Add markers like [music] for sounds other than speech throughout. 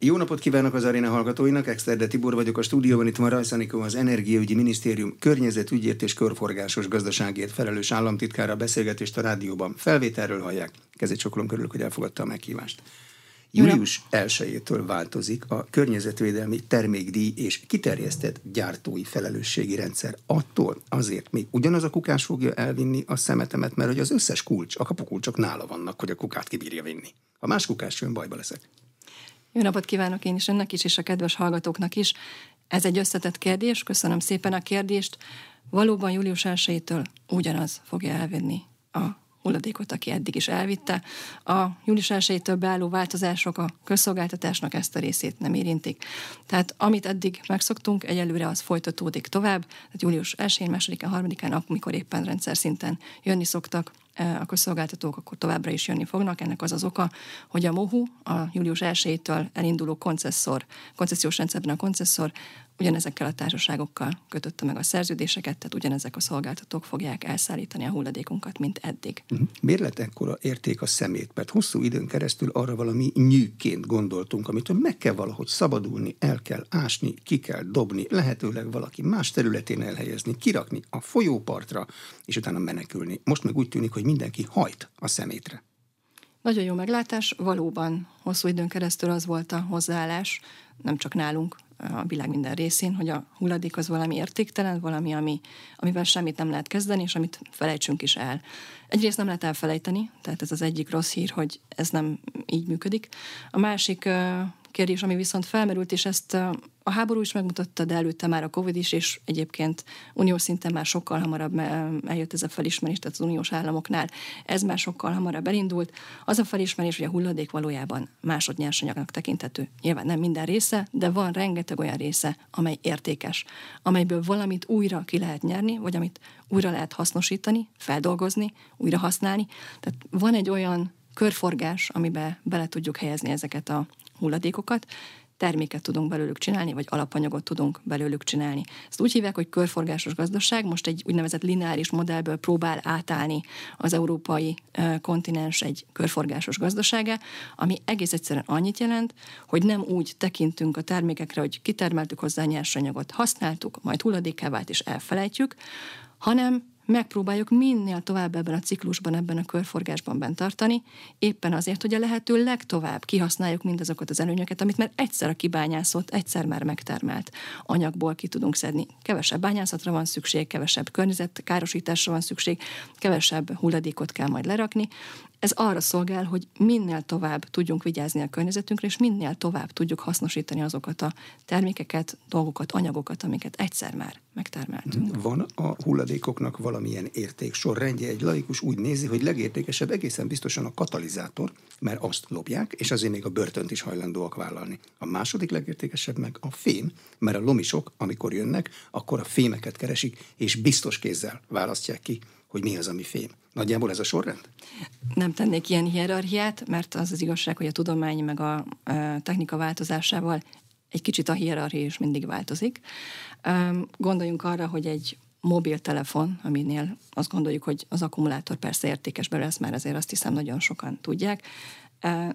Jó napot kívánok az aréna hallgatóinak, Exterde Tibor vagyok a stúdióban, itt van Rajsz Anikó, az Energiaügyi Minisztérium környezetügyért és körforgásos gazdaságért felelős államtitkára a beszélgetést a rádióban. Felvételről hallják. Kezét csokolom körül, hogy elfogadta a meghívást. Július 1-től változik a környezetvédelmi termékdíj és kiterjesztett gyártói felelősségi rendszer. Attól azért még ugyanaz a kukás fogja elvinni a szemetemet, mert hogy az összes kulcs, a kapukulcsok nála vannak, hogy a kukát kibírja vinni. Ha más kukás jön, bajba leszek. Jó napot kívánok én is önnek is, és a kedves hallgatóknak is. Ez egy összetett kérdés, köszönöm szépen a kérdést. Valóban július 1 ugyanaz fogja elvenni a hulladékot, aki eddig is elvitte. A július 1 beálló változások a közszolgáltatásnak ezt a részét nem érintik. Tehát amit eddig megszoktunk, egyelőre az folytatódik tovább. Tehát július 1-én, 2-án, 3-án, amikor éppen rendszer szinten jönni szoktak a közszolgáltatók akkor továbbra is jönni fognak. Ennek az az oka, hogy a MOHU, a július 1-től elinduló koncesszor, koncesziós rendszerben a koncesszor ugyanezekkel a társaságokkal kötötte meg a szerződéseket, tehát ugyanezek a szolgáltatók fogják elszállítani a hulladékunkat, mint eddig. Uh-huh. Miért lett ekkora érték a szemét? Mert hosszú időn keresztül arra valami nyűként gondoltunk, amitől meg kell valahogy szabadulni, el kell ásni, ki kell dobni, lehetőleg valaki más területén elhelyezni, kirakni a folyópartra, és utána menekülni. Most meg úgy tűnik, hogy mindenki hajt a szemétre. Nagyon jó meglátás, valóban hosszú időn keresztül az volt a hozzáállás, nem csak nálunk, a világ minden részén, hogy a hulladék az valami értéktelen, valami, ami, amivel semmit nem lehet kezdeni, és amit felejtsünk is el. Egyrészt nem lehet elfelejteni, tehát ez az egyik rossz hír, hogy ez nem így működik. A másik kérdés, ami viszont felmerült, és ezt a háború is megmutatta, de előtte már a Covid is, és egyébként uniós szinten már sokkal hamarabb eljött ez a felismerés, tehát az uniós államoknál ez már sokkal hamarabb elindult. Az a felismerés, hogy a hulladék valójában másodnyersanyagnak tekinthető. Nyilván nem minden része, de van rengeteg olyan része, amely értékes, amelyből valamit újra ki lehet nyerni, vagy amit újra lehet hasznosítani, feldolgozni, újra használni. Tehát van egy olyan körforgás, amiben bele tudjuk helyezni ezeket a hulladékokat, terméket tudunk belőlük csinálni, vagy alapanyagot tudunk belőlük csinálni. Ezt úgy hívják, hogy körforgásos gazdaság, most egy úgynevezett lineáris modellből próbál átállni az európai kontinens egy körforgásos gazdasága, ami egész egyszerűen annyit jelent, hogy nem úgy tekintünk a termékekre, hogy kitermeltük hozzá nyersanyagot, használtuk, majd hulladékká vált és elfelejtjük, hanem megpróbáljuk minél tovább ebben a ciklusban, ebben a körforgásban bent tartani, éppen azért, hogy a lehető legtovább kihasználjuk mindazokat az előnyöket, amit már egyszer a kibányászott, egyszer már megtermelt anyagból ki tudunk szedni. Kevesebb bányászatra van szükség, kevesebb környezetkárosításra van szükség, kevesebb hulladékot kell majd lerakni, ez arra szolgál, hogy minél tovább tudjunk vigyázni a környezetünkre, és minél tovább tudjuk hasznosítani azokat a termékeket, dolgokat, anyagokat, amiket egyszer már megtermeltünk. Van a hulladékoknak valamilyen érték sorrendje? Egy laikus úgy nézi, hogy legértékesebb egészen biztosan a katalizátor, mert azt lopják, és azért még a börtönt is hajlandóak vállalni. A második legértékesebb meg a fém, mert a lomisok, amikor jönnek, akkor a fémeket keresik, és biztos kézzel választják ki, hogy mi az, ami fém. Nagyjából ez a sorrend? Nem tennék ilyen hierarchiát, mert az az igazság, hogy a tudomány meg a, technika változásával egy kicsit a hierarchia is mindig változik. Gondoljunk arra, hogy egy mobiltelefon, aminél azt gondoljuk, hogy az akkumulátor persze értékes belőle, ezt már azért azt hiszem nagyon sokan tudják,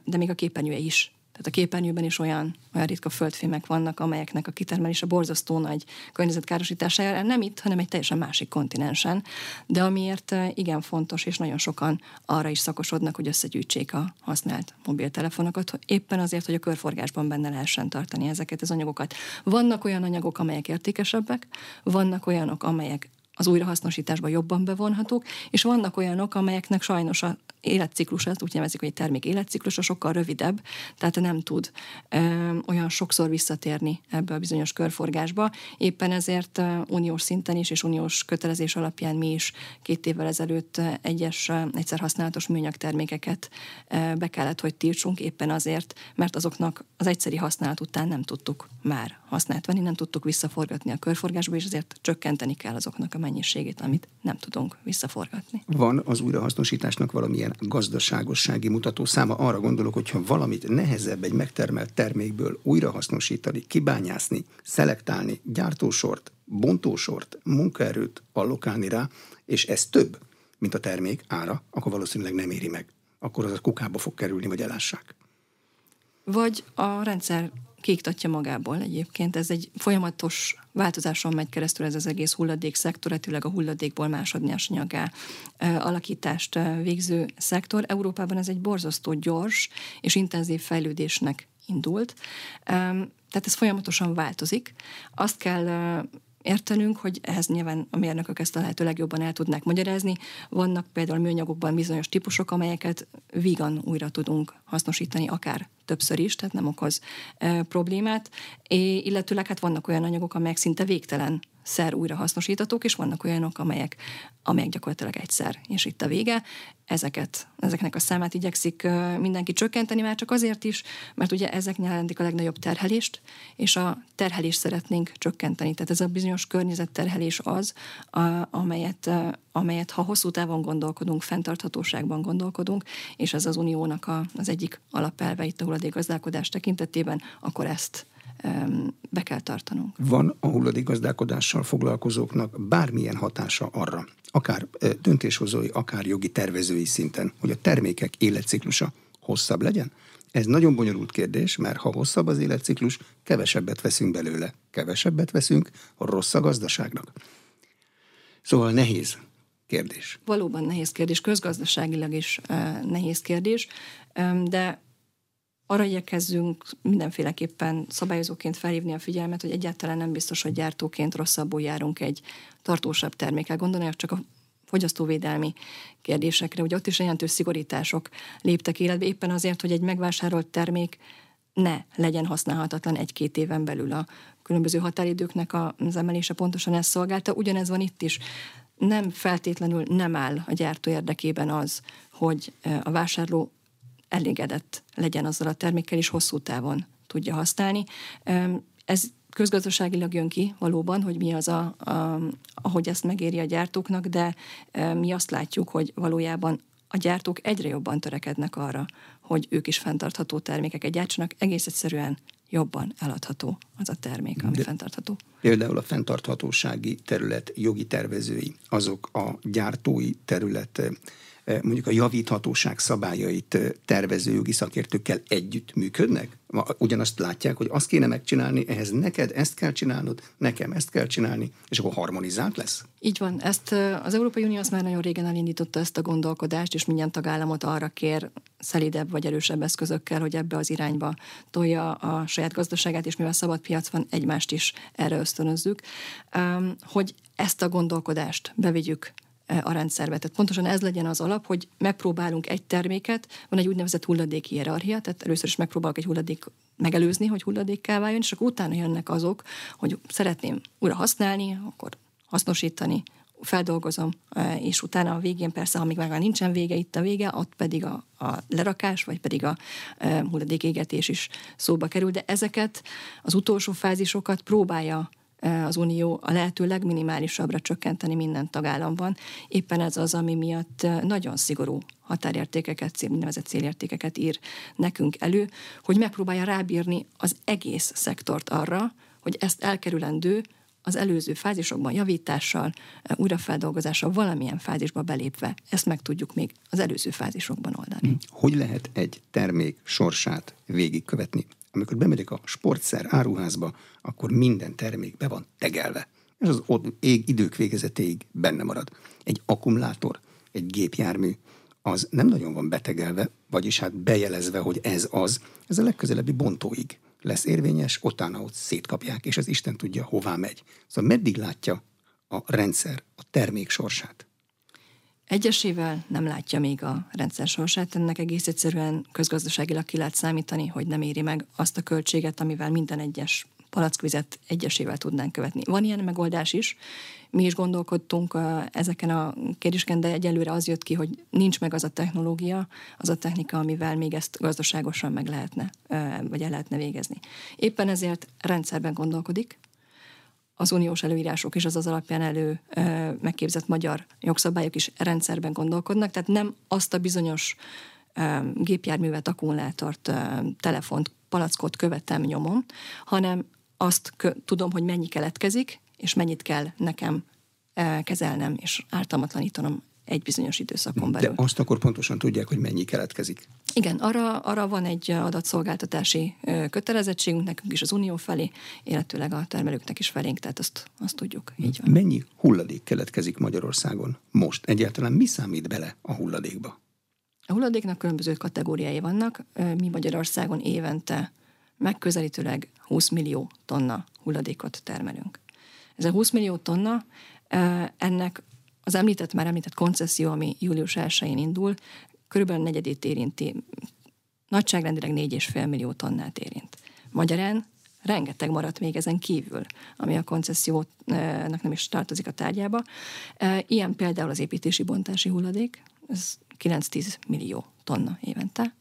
de még a képernyője is tehát a képernyőben is olyan, olyan ritka földfémek vannak, amelyeknek a kitermelése borzasztó nagy környezetkárosítására, nem itt, hanem egy teljesen másik kontinensen. De amiért eh, igen fontos, és nagyon sokan arra is szakosodnak, hogy összegyűjtsék a használt mobiltelefonokat, éppen azért, hogy a körforgásban benne lehessen tartani ezeket az anyagokat. Vannak olyan anyagok, amelyek értékesebbek, vannak olyanok, amelyek az újrahasznosításba jobban bevonhatók, és vannak olyanok, amelyeknek sajnos a életciklus, ezt úgy nevezik, hogy egy termék életciklusa sokkal rövidebb, tehát nem tud ö, olyan sokszor visszatérni ebbe a bizonyos körforgásba. Éppen ezért ö, uniós szinten is és uniós kötelezés alapján mi is két évvel ezelőtt egyes egyszer használatos műanyag termékeket ö, be kellett, hogy tiltsunk, éppen azért, mert azoknak az egyszeri használat után nem tudtuk már használt venni, nem tudtuk visszaforgatni a körforgásba, és ezért csökkenteni kell azoknak a mennyiségét, amit nem tudunk visszaforgatni. Van az újrahasznosításnak valamilyen gazdaságossági mutató száma. Arra gondolok, hogyha valamit nehezebb egy megtermelt termékből újrahasznosítani, kibányászni, szelektálni, gyártósort, bontósort, munkaerőt allokálni rá, és ez több, mint a termék ára, akkor valószínűleg nem éri meg. Akkor az a kukába fog kerülni, vagy elássák. vagy a rendszer kiiktatja magából egyébként. Ez egy folyamatos változáson megy keresztül ez az egész hulladék szektor, illetőleg a hulladékból másodnyásanyagá alakítást végző szektor. Európában ez egy borzasztó gyors és intenzív fejlődésnek indult. Tehát ez folyamatosan változik. Azt kell értenünk, hogy ehhez nyilván a mérnökök ezt a lehető legjobban el tudnák magyarázni. Vannak például műanyagokban bizonyos típusok, amelyeket vígan újra tudunk hasznosítani, akár többször is, tehát nem okoz e, problémát, é, illetőleg hát vannak olyan anyagok, amelyek szinte végtelen szer újra hasznosítatók, és vannak olyanok, amelyek, amelyek gyakorlatilag egyszer, és itt a vége. Ezeket, ezeknek a számát igyekszik mindenki csökkenteni, már csak azért is, mert ugye ezek jelentik a legnagyobb terhelést, és a terhelést szeretnénk csökkenteni. Tehát ez a bizonyos környezetterhelés az, amelyet, amelyet ha hosszú távon gondolkodunk, fenntarthatóságban gondolkodunk, és ez az uniónak a, az egyik alapelve itt a hulladékgazdálkodás tekintetében, akkor ezt be kell tartanunk. Van a hulladékgazdálkodással foglalkozóknak bármilyen hatása arra, akár döntéshozói, akár jogi tervezői szinten, hogy a termékek életciklusa hosszabb legyen? Ez nagyon bonyolult kérdés, mert ha hosszabb az életciklus, kevesebbet veszünk belőle. Kevesebbet veszünk, rossz a gazdaságnak. Szóval nehéz kérdés. Valóban nehéz kérdés, közgazdaságilag is nehéz kérdés, de arra igyekezzünk mindenféleképpen szabályozóként felhívni a figyelmet, hogy egyáltalán nem biztos, hogy gyártóként rosszabbul járunk egy tartósabb termékkel. Gondoljanak csak a fogyasztóvédelmi kérdésekre, hogy ott is jelentős szigorítások léptek életbe, éppen azért, hogy egy megvásárolt termék ne legyen használhatatlan egy-két éven belül. A különböző határidőknek az emelése pontosan ezt szolgálta. Ugyanez van itt is. Nem feltétlenül nem áll a gyártó érdekében az, hogy a vásárló elégedett legyen azzal a termékkel, és hosszú távon tudja használni. Ez közgazdaságilag jön ki valóban, hogy mi az, a, a, ahogy ezt megéri a gyártóknak, de mi azt látjuk, hogy valójában a gyártók egyre jobban törekednek arra, hogy ők is fenntartható termékeket gyártsanak, egész egyszerűen jobban eladható az a termék, ami De fenntartható. Például a fenntarthatósági terület jogi tervezői, azok a gyártói terület mondjuk a javíthatóság szabályait eh, tervező jogi szakértőkkel együtt működnek? Ugyanazt látják, hogy azt kéne megcsinálni, ehhez neked ezt kell csinálnod, nekem ezt kell csinálni, és akkor harmonizált lesz? Így van. Ezt eh, az Európai Unió azt már nagyon régen elindította ezt a gondolkodást, és minden tagállamot arra kér szelidebb vagy erősebb eszközökkel, hogy ebbe az irányba tolja a saját gazdaságát, és mivel szabad piac van, egymást is erre ösztönözzük, hogy ezt a gondolkodást bevigyük a rendszerbe. Tehát pontosan ez legyen az alap, hogy megpróbálunk egy terméket, van egy úgynevezett hulladék hierarchia, tehát először is megpróbálok egy hulladék megelőzni, hogy hulladékká váljon, és akkor utána jönnek azok, hogy szeretném újra használni, akkor hasznosítani, feldolgozom, és utána a végén persze, amíg már nincsen vége, itt a vége, ott pedig a, a lerakás, vagy pedig a hulladékégetés is szóba kerül, de ezeket az utolsó fázisokat próbálja az Unió a lehető legminimálisabbra csökkenteni minden tagállamban. Éppen ez az, ami miatt nagyon szigorú határértékeket, nevezett célértékeket ír nekünk elő, hogy megpróbálja rábírni az egész szektort arra, hogy ezt elkerülendő az előző fázisokban javítással, újrafeldolgozással, valamilyen fázisba belépve, ezt meg tudjuk még az előző fázisokban oldani. Hogy lehet egy termék sorsát végigkövetni? Amikor bemegyek a sportszer áruházba, akkor minden termék be van tegelve. És az ott ég, idők végezetéig benne marad. Egy akkumulátor, egy gépjármű, az nem nagyon van betegelve, vagyis hát bejelezve, hogy ez az, ez a legközelebbi bontóig lesz érvényes, utána ott szétkapják, és az Isten tudja, hová megy. Szóval meddig látja a rendszer a termék sorsát? Egyesével nem látja még a rendszer sorsát, ennek egész egyszerűen közgazdaságilag ki lehet számítani, hogy nem éri meg azt a költséget, amivel minden egyes palackvizet egyesével tudnánk követni. Van ilyen megoldás is, mi is gondolkodtunk ezeken a kérdésken, de egyelőre az jött ki, hogy nincs meg az a technológia, az a technika, amivel még ezt gazdaságosan meg lehetne, vagy el lehetne végezni. Éppen ezért rendszerben gondolkodik, az uniós előírások és az az alapján elő megképzett magyar jogszabályok is rendszerben gondolkodnak, tehát nem azt a bizonyos gépjárművet, akkumulátort, telefont, palackot követem nyomom, hanem azt tudom, hogy mennyi keletkezik, és mennyit kell nekem kezelnem és ártalmatlanítanom egy bizonyos időszakon belül. De azt akkor pontosan tudják, hogy mennyi keletkezik. Igen, arra, arra van egy adatszolgáltatási kötelezettségünk nekünk is az Unió felé, illetőleg a termelőknek is felénk, tehát azt, azt tudjuk. Így van. Mennyi hulladék keletkezik Magyarországon most? Egyáltalán mi számít bele a hulladékba? A hulladéknak különböző kategóriái vannak. Mi Magyarországon évente megközelítőleg 20 millió tonna hulladékot termelünk. Ez a 20 millió tonna, ennek az említett, már említett koncesszió, ami július 1-én indul, körülbelül negyedét érinti, nagyságrendileg 4,5 millió tonnát érint. Magyarán rengeteg maradt még ezen kívül, ami a koncessziónak nem is tartozik a tárgyába. Ilyen például az építési bontási hulladék, ez 9-10 millió tonna évente.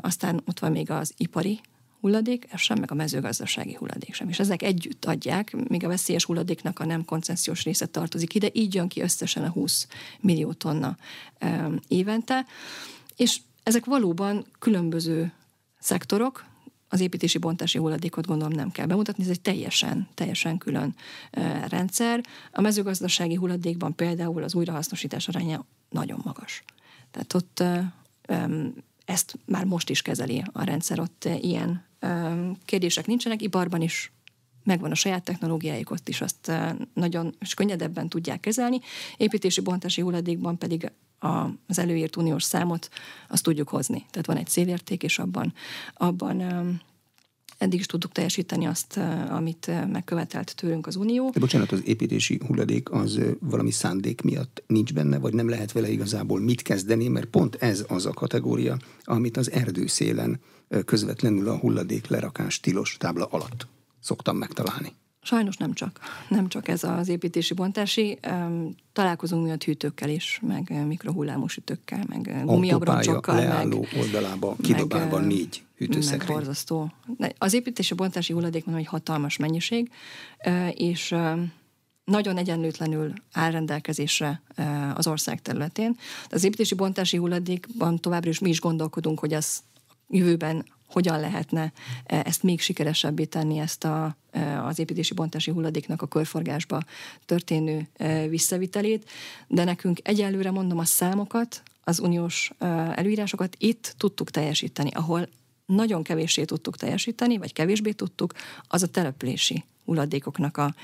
Aztán ott van még az ipari hulladék, sem, meg a mezőgazdasági hulladék sem. És ezek együtt adják, míg a veszélyes hulladéknak a nem koncesziós része tartozik ide, így jön ki összesen a 20 millió tonna évente. És ezek valóban különböző szektorok, az építési bontási hulladékot gondolom nem kell bemutatni, ez egy teljesen, teljesen külön rendszer. A mezőgazdasági hulladékban például az újrahasznosítás aránya nagyon magas. Tehát ott ezt már most is kezeli a rendszer, ott ilyen kérdések nincsenek, iparban is megvan a saját technológiájuk, ott is azt nagyon és könnyedebben tudják kezelni. Építési bontási hulladékban pedig a, az előírt uniós számot azt tudjuk hozni. Tehát van egy szélérték, és abban, abban eddig is tudtuk teljesíteni azt, amit megkövetelt tőlünk az Unió. De bocsánat, az építési hulladék az valami szándék miatt nincs benne, vagy nem lehet vele igazából mit kezdeni, mert pont ez az a kategória, amit az erdőszélen közvetlenül a hulladék lerakás tilos tábla alatt szoktam megtalálni. Sajnos nem csak. Nem csak ez az építési bontási. Találkozunk mi a hűtőkkel is, meg mikrohullámos ütőkkel, meg gumiabroncsokkal. leálló meg, oldalába kidobálva négy hűtőszekrény. Meg borzasztó. Az építési bontási hulladék mondom, hogy hatalmas mennyiség, és nagyon egyenlőtlenül áll rendelkezésre az ország területén. Az építési bontási hulladékban továbbra is mi is gondolkodunk, hogy az jövőben hogyan lehetne e, ezt még sikeresebbé tenni, ezt a, e, az építési bontási hulladéknak a körforgásba történő e, visszavitelét, de nekünk egyelőre mondom a számokat, az uniós előírásokat itt tudtuk teljesíteni, ahol nagyon kevéssé tudtuk teljesíteni, vagy kevésbé tudtuk, az a települési hulladékoknak a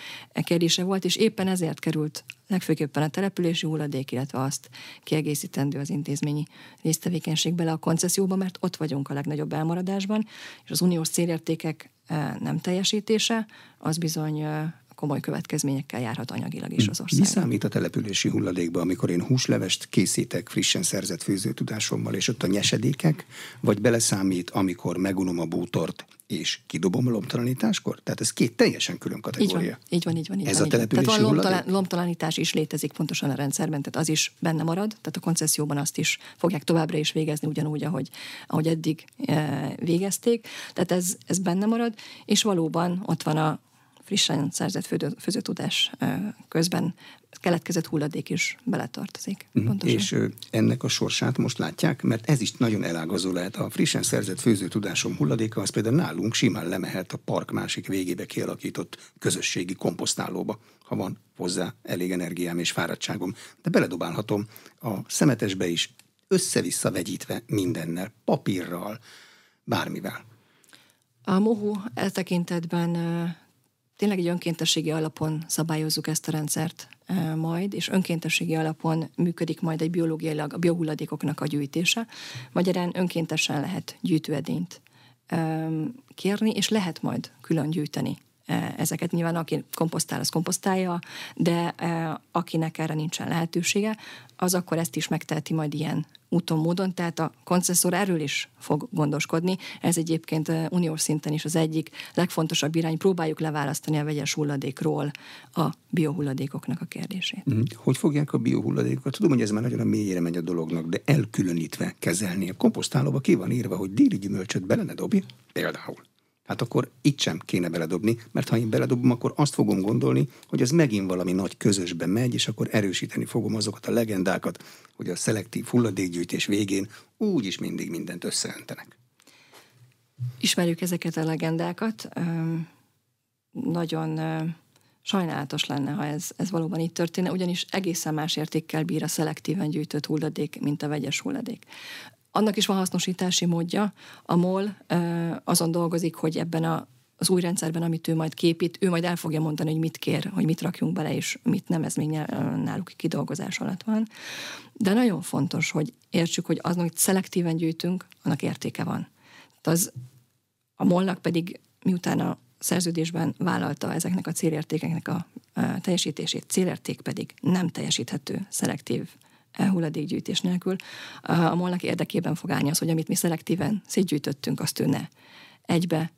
kérdése volt, és éppen ezért került legfőképpen a települési hulladék, illetve azt kiegészítendő az intézményi résztevékenység bele a koncesszióba, mert ott vagyunk a legnagyobb elmaradásban, és az uniós célértékek eh, nem teljesítése, az bizony eh, komoly következményekkel járhat anyagilag is az ország. Mi számít a települési hulladékba, amikor én húslevest készítek frissen szerzett főzőtudásommal, és ott a nyesedékek, vagy beleszámít, amikor megunom a bútort, és kidobom lomtalanításkor? Tehát ez két teljesen külön kategória. Így van, így van. Így van így ez van, a települési Tehát van lomtalan, lomtalanítás is létezik pontosan a rendszerben, tehát az is benne marad, tehát a koncesszióban azt is fogják továbbra is végezni ugyanúgy, ahogy, ahogy eddig e, végezték. Tehát ez, ez benne marad, és valóban ott van a frissen szerzett főzőtudás közben keletkezett hulladék is beletartozik. Mm, És ennek a sorsát most látják, mert ez is nagyon elágazó lehet. A frissen szerzett főzőtudásom hulladéka, az például nálunk simán lemehet a park másik végébe kialakított közösségi komposztálóba, ha van hozzá elég energiám és fáradtságom. De beledobálhatom a szemetesbe is, össze-vissza vegyítve mindennel, papírral, bármivel. A mohu e tekintetben tényleg egy önkéntességi alapon szabályozzuk ezt a rendszert e, majd, és önkéntességi alapon működik majd egy biológiailag a biohulladékoknak a gyűjtése. Magyarán önkéntesen lehet gyűjtőedényt e, kérni, és lehet majd külön gyűjteni ezeket. Nyilván aki komposztál, az komposztálja, de akinek erre nincsen lehetősége, az akkor ezt is megteheti majd ilyen úton, módon, tehát a koncesszor erről is fog gondoskodni. Ez egyébként eh, uniós szinten is az egyik legfontosabb irány. Próbáljuk leválasztani a vegyes hulladékról a biohulladékoknak a kérdését. Mm. Hogy fogják a biohulladékokat? Tudom, hogy ez már nagyon a mélyére megy a dolognak, de elkülönítve kezelni. A komposztálóba ki van írva, hogy déli gyümölcsöt bele ne dobj, például hát akkor itt sem kéne beledobni, mert ha én beledobom, akkor azt fogom gondolni, hogy ez megint valami nagy közösbe megy, és akkor erősíteni fogom azokat a legendákat, hogy a szelektív hulladékgyűjtés végén úgyis mindig mindent összeöntenek. Ismerjük ezeket a legendákat. Nagyon Sajnálatos lenne, ha ez, ez valóban így történne, ugyanis egészen más értékkel bír a szelektíven gyűjtött hulladék, mint a vegyes hulladék. Annak is van hasznosítási módja. A MOL azon dolgozik, hogy ebben a az új rendszerben, amit ő majd képít, ő majd el fogja mondani, hogy mit kér, hogy mit rakjunk bele, és mit nem, ez még náluk kidolgozás alatt van. De nagyon fontos, hogy értsük, hogy aznak, hogy szelektíven gyűjtünk, annak értéke van. Az, a molnak pedig miután a szerződésben vállalta ezeknek a célértékeknek a, teljesítését, célérték pedig nem teljesíthető szelektív hulladékgyűjtés nélkül. A molnak érdekében fog állni az, hogy amit mi szelektíven szétgyűjtöttünk, azt ő ne egybe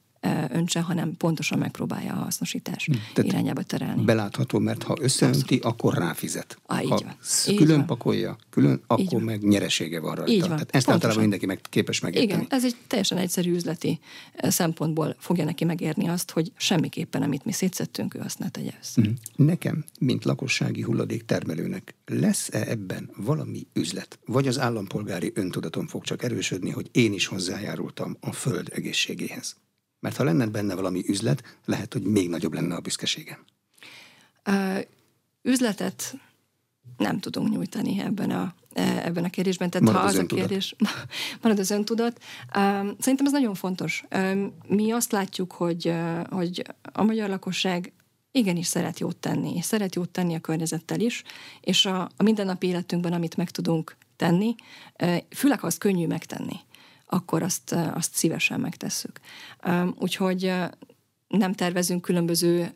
öntse, hanem pontosan megpróbálja a hasznosítás hm, Tehát irányába terelni. Belátható, mert ha összeönti, akkor ráfizet. Ah, így ha van. külön így pakolja, külön, akkor így meg nyeresége van rajta. Így van. Tehát ezt pontosan. általában mindenki meg képes megérteni. Igen, ez egy teljesen egyszerű üzleti szempontból fogja neki megérni azt, hogy semmiképpen, amit mi szétszettünk, ő azt ne tegye össze. Hm. Nekem, mint lakossági hulladék termelőnek, lesz-e ebben valami üzlet? Vagy az állampolgári öntudatom fog csak erősödni, hogy én is hozzájárultam a föld egészségéhez? Mert ha lenne benne valami üzlet, lehet, hogy még nagyobb lenne a büszkeségem. Uh, üzletet nem tudunk nyújtani ebben a, e, ebben a kérdésben. Tehát marad ha az, az a kérdés, [laughs] marad az öntudat. Szerintem ez nagyon fontos. Mi azt látjuk, hogy, hogy a magyar lakosság igenis szeret jót tenni, és szeret jót tenni a környezettel is, és a, a mindennapi életünkben, amit meg tudunk tenni, főleg ha azt könnyű megtenni akkor azt, azt szívesen megtesszük. Úgyhogy nem tervezünk különböző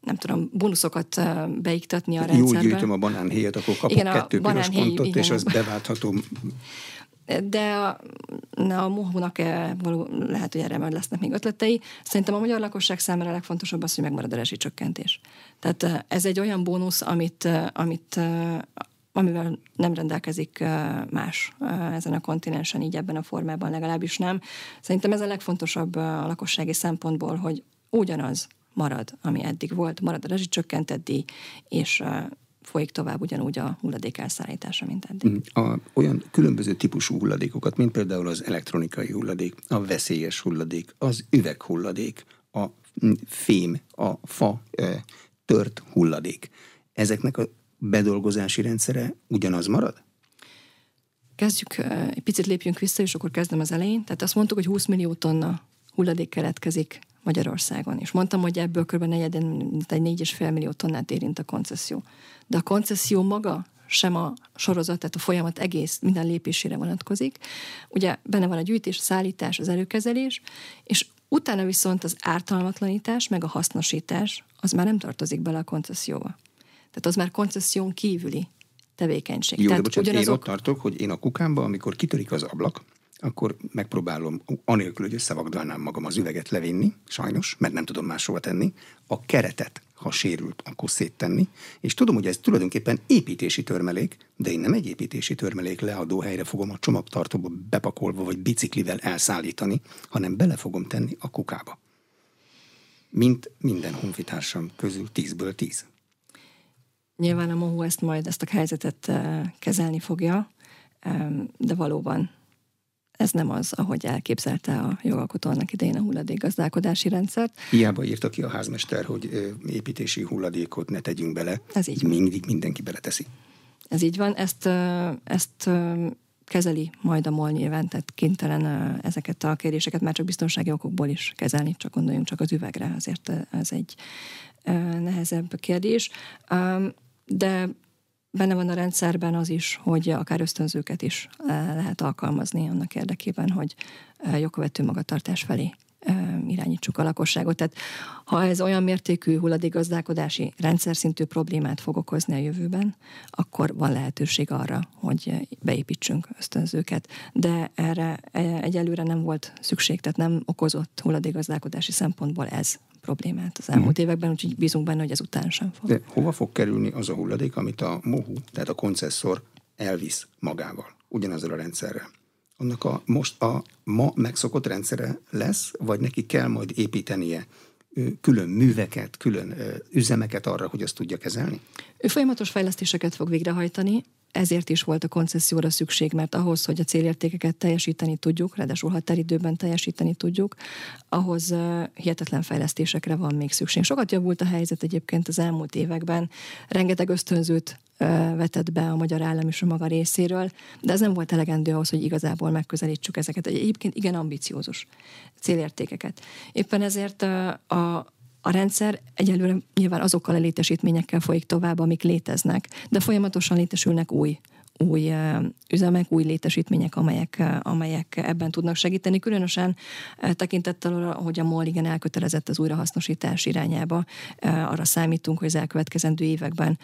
nem tudom, bónuszokat beiktatni a rendszerbe. Jó gyűjtöm a banánhéjat, akkor kapok igen, kettő piros pontot, igen. és az beváltható. De a, na, a mohónak való, lehet, hogy erre majd lesznek még ötletei. Szerintem a magyar lakosság számára a legfontosabb az, hogy megmarad a rezsicsökkentés. Tehát ez egy olyan bónusz, amit, amit amivel nem rendelkezik más ezen a kontinensen, így ebben a formában legalábbis nem. Szerintem ez a legfontosabb a lakossági szempontból, hogy ugyanaz marad, ami eddig volt, marad a rezsicsökkentett díj, és folyik tovább ugyanúgy a hulladék elszállítása, mint eddig. Mm, a, olyan különböző típusú hulladékokat, mint például az elektronikai hulladék, a veszélyes hulladék, az üveghulladék, a fém, a fa tört hulladék. Ezeknek a bedolgozási rendszere ugyanaz marad? Kezdjük, egy picit lépjünk vissza, és akkor kezdem az elején. Tehát azt mondtuk, hogy 20 millió tonna hulladék keletkezik Magyarországon. És mondtam, hogy ebből kb. negyeden, egy 4,5 millió tonnát érint a koncesszió. De a koncesszió maga sem a sorozat, tehát a folyamat egész minden lépésére vonatkozik. Ugye benne van a gyűjtés, a szállítás, az előkezelés, és utána viszont az ártalmatlanítás, meg a hasznosítás, az már nem tartozik bele a koncesszióba. Tehát az már koncesszión kívüli tevékenység. Jó, Tehát de bocsánat, ugyanazok... én ott tartok, hogy én a kukámba, amikor kitörik az ablak, akkor megpróbálom, anélkül, hogy összevagdalnám magam az üveget levinni, sajnos, mert nem tudom máshova tenni, a keretet, ha sérült, akkor széttenni, és tudom, hogy ez tulajdonképpen építési törmelék, de én nem egy építési törmelék leadó helyre fogom a csomagtartóba bepakolva, vagy biciklivel elszállítani, hanem bele fogom tenni a kukába. Mint minden honfitársam közül tízből tíz. Nyilván a MOHU ezt majd, ezt a helyzetet kezelni fogja, de valóban ez nem az, ahogy elképzelte a jogalkotó annak idején a hulladékgazdálkodási rendszert. Hiába írta ki a házmester, hogy építési hulladékot ne tegyünk bele. Ez így Mindig mindenki beleteszi. Ez így van. Ezt, ezt kezeli majd a MOL nyilván, tehát kénytelen ezeket a kérdéseket már csak biztonsági okokból is kezelni, csak gondoljunk csak az üvegre, azért ez egy nehezebb kérdés de benne van a rendszerben az is, hogy akár ösztönzőket is eh, lehet alkalmazni annak érdekében, hogy eh, jogkövető magatartás felé eh, irányítsuk a lakosságot. Tehát ha ez olyan mértékű hulladékgazdálkodási rendszer szintű problémát fog okozni a jövőben, akkor van lehetőség arra, hogy beépítsünk ösztönzőket. De erre egyelőre nem volt szükség, tehát nem okozott hulladékgazdálkodási szempontból ez problémát az elmúlt uh-huh. években, úgyhogy bízunk benne, hogy ez után sem fog. De hova fog kerülni az a hulladék, amit a MOHU, tehát a koncesszor elvisz magával, ugyanazzal a rendszerrel? Annak a most a ma megszokott rendszere lesz, vagy neki kell majd építenie külön műveket, külön üzemeket arra, hogy azt tudja kezelni? Ő folyamatos fejlesztéseket fog végrehajtani, ezért is volt a koncesszióra szükség, mert ahhoz, hogy a célértékeket teljesíteni tudjuk, ráadásul határidőben teljesíteni tudjuk, ahhoz hihetetlen fejlesztésekre van még szükség. Sokat javult a helyzet egyébként az elmúlt években, rengeteg ösztönzőt vetett be a magyar állam és a maga részéről, de ez nem volt elegendő ahhoz, hogy igazából megközelítsük ezeket. Egyébként igen ambiciózus célértékeket. Éppen ezért a, a rendszer egyelőre nyilván azokkal a létesítményekkel folyik tovább, amik léteznek, de folyamatosan létesülnek új új üzemek, új létesítmények, amelyek, amelyek ebben tudnak segíteni. Különösen tekintettel arra, hogy a MOL igen elkötelezett az újrahasznosítás irányába. Arra számítunk, hogy az elkövetkezendő években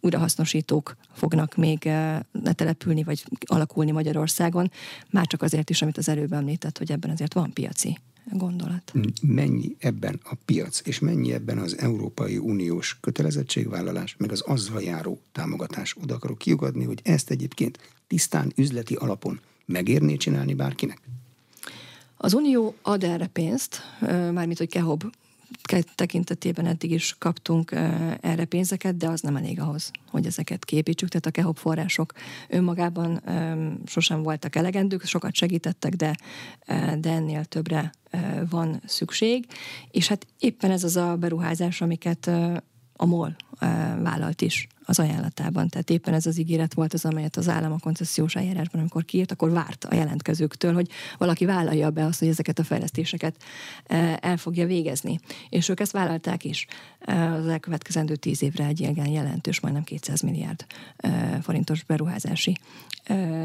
újrahasznosítók fognak még letelepülni, vagy alakulni Magyarországon. Már csak azért is, amit az előbb említett, hogy ebben azért van piaci gondolat. Mennyi ebben a piac, és mennyi ebben az Európai Uniós kötelezettségvállalás, meg az azzal járó támogatás. Oda akarok kiugadni, hogy ezt egyébként tisztán üzleti alapon megérné csinálni bárkinek? Az Unió ad erre pénzt, mármint, hogy KEHOB tekintetében eddig is kaptunk erre pénzeket, de az nem elég ahhoz, hogy ezeket képítsük. Tehát a KEHOP források önmagában sosem voltak elegendők, sokat segítettek, de, de ennél többre van szükség. És hát éppen ez az a beruházás, amiket a MOL vállalt is az ajánlatában. Tehát éppen ez az ígéret volt az, amelyet az állam a koncesziós eljárásban, amikor kiírt, akkor várt a jelentkezőktől, hogy valaki vállalja be azt, hogy ezeket a fejlesztéseket el fogja végezni. És ők ezt vállalták is. Az elkövetkezendő tíz évre egy ilyen jelentős, majdnem 200 milliárd forintos beruházási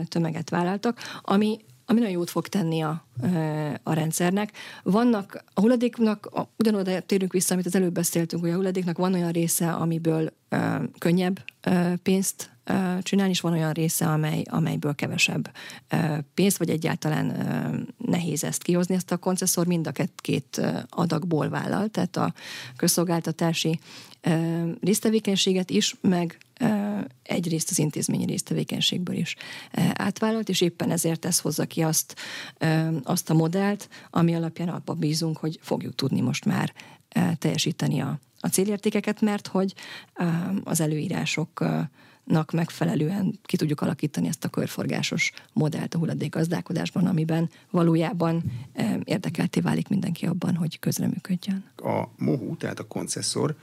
tömeget vállaltak, ami ami nagyon jót fog tenni a, a rendszernek. Vannak, a hulladéknak, a, ugyanoda térünk vissza, amit az előbb beszéltünk, hogy a hulladéknak van olyan része, amiből könnyebb pénzt csinálni, és van olyan része, amely, amelyből kevesebb pénzt, vagy egyáltalán nehéz ezt kihozni. Ezt a koncesszor mind a két, adagból vállal, tehát a közszolgáltatási résztevékenységet is, meg egyrészt az intézményi résztevékenységből is átvállalt, és éppen ezért ez hozza ki azt, azt a modellt, ami alapján abba bízunk, hogy fogjuk tudni most már teljesíteni a, a célértékeket, mert hogy az előírásoknak megfelelően ki tudjuk alakítani ezt a körforgásos modellt a hulladékgazdálkodásban, amiben valójában érdekelté válik mindenki abban, hogy közreműködjön. A MOHU, tehát a koncesszor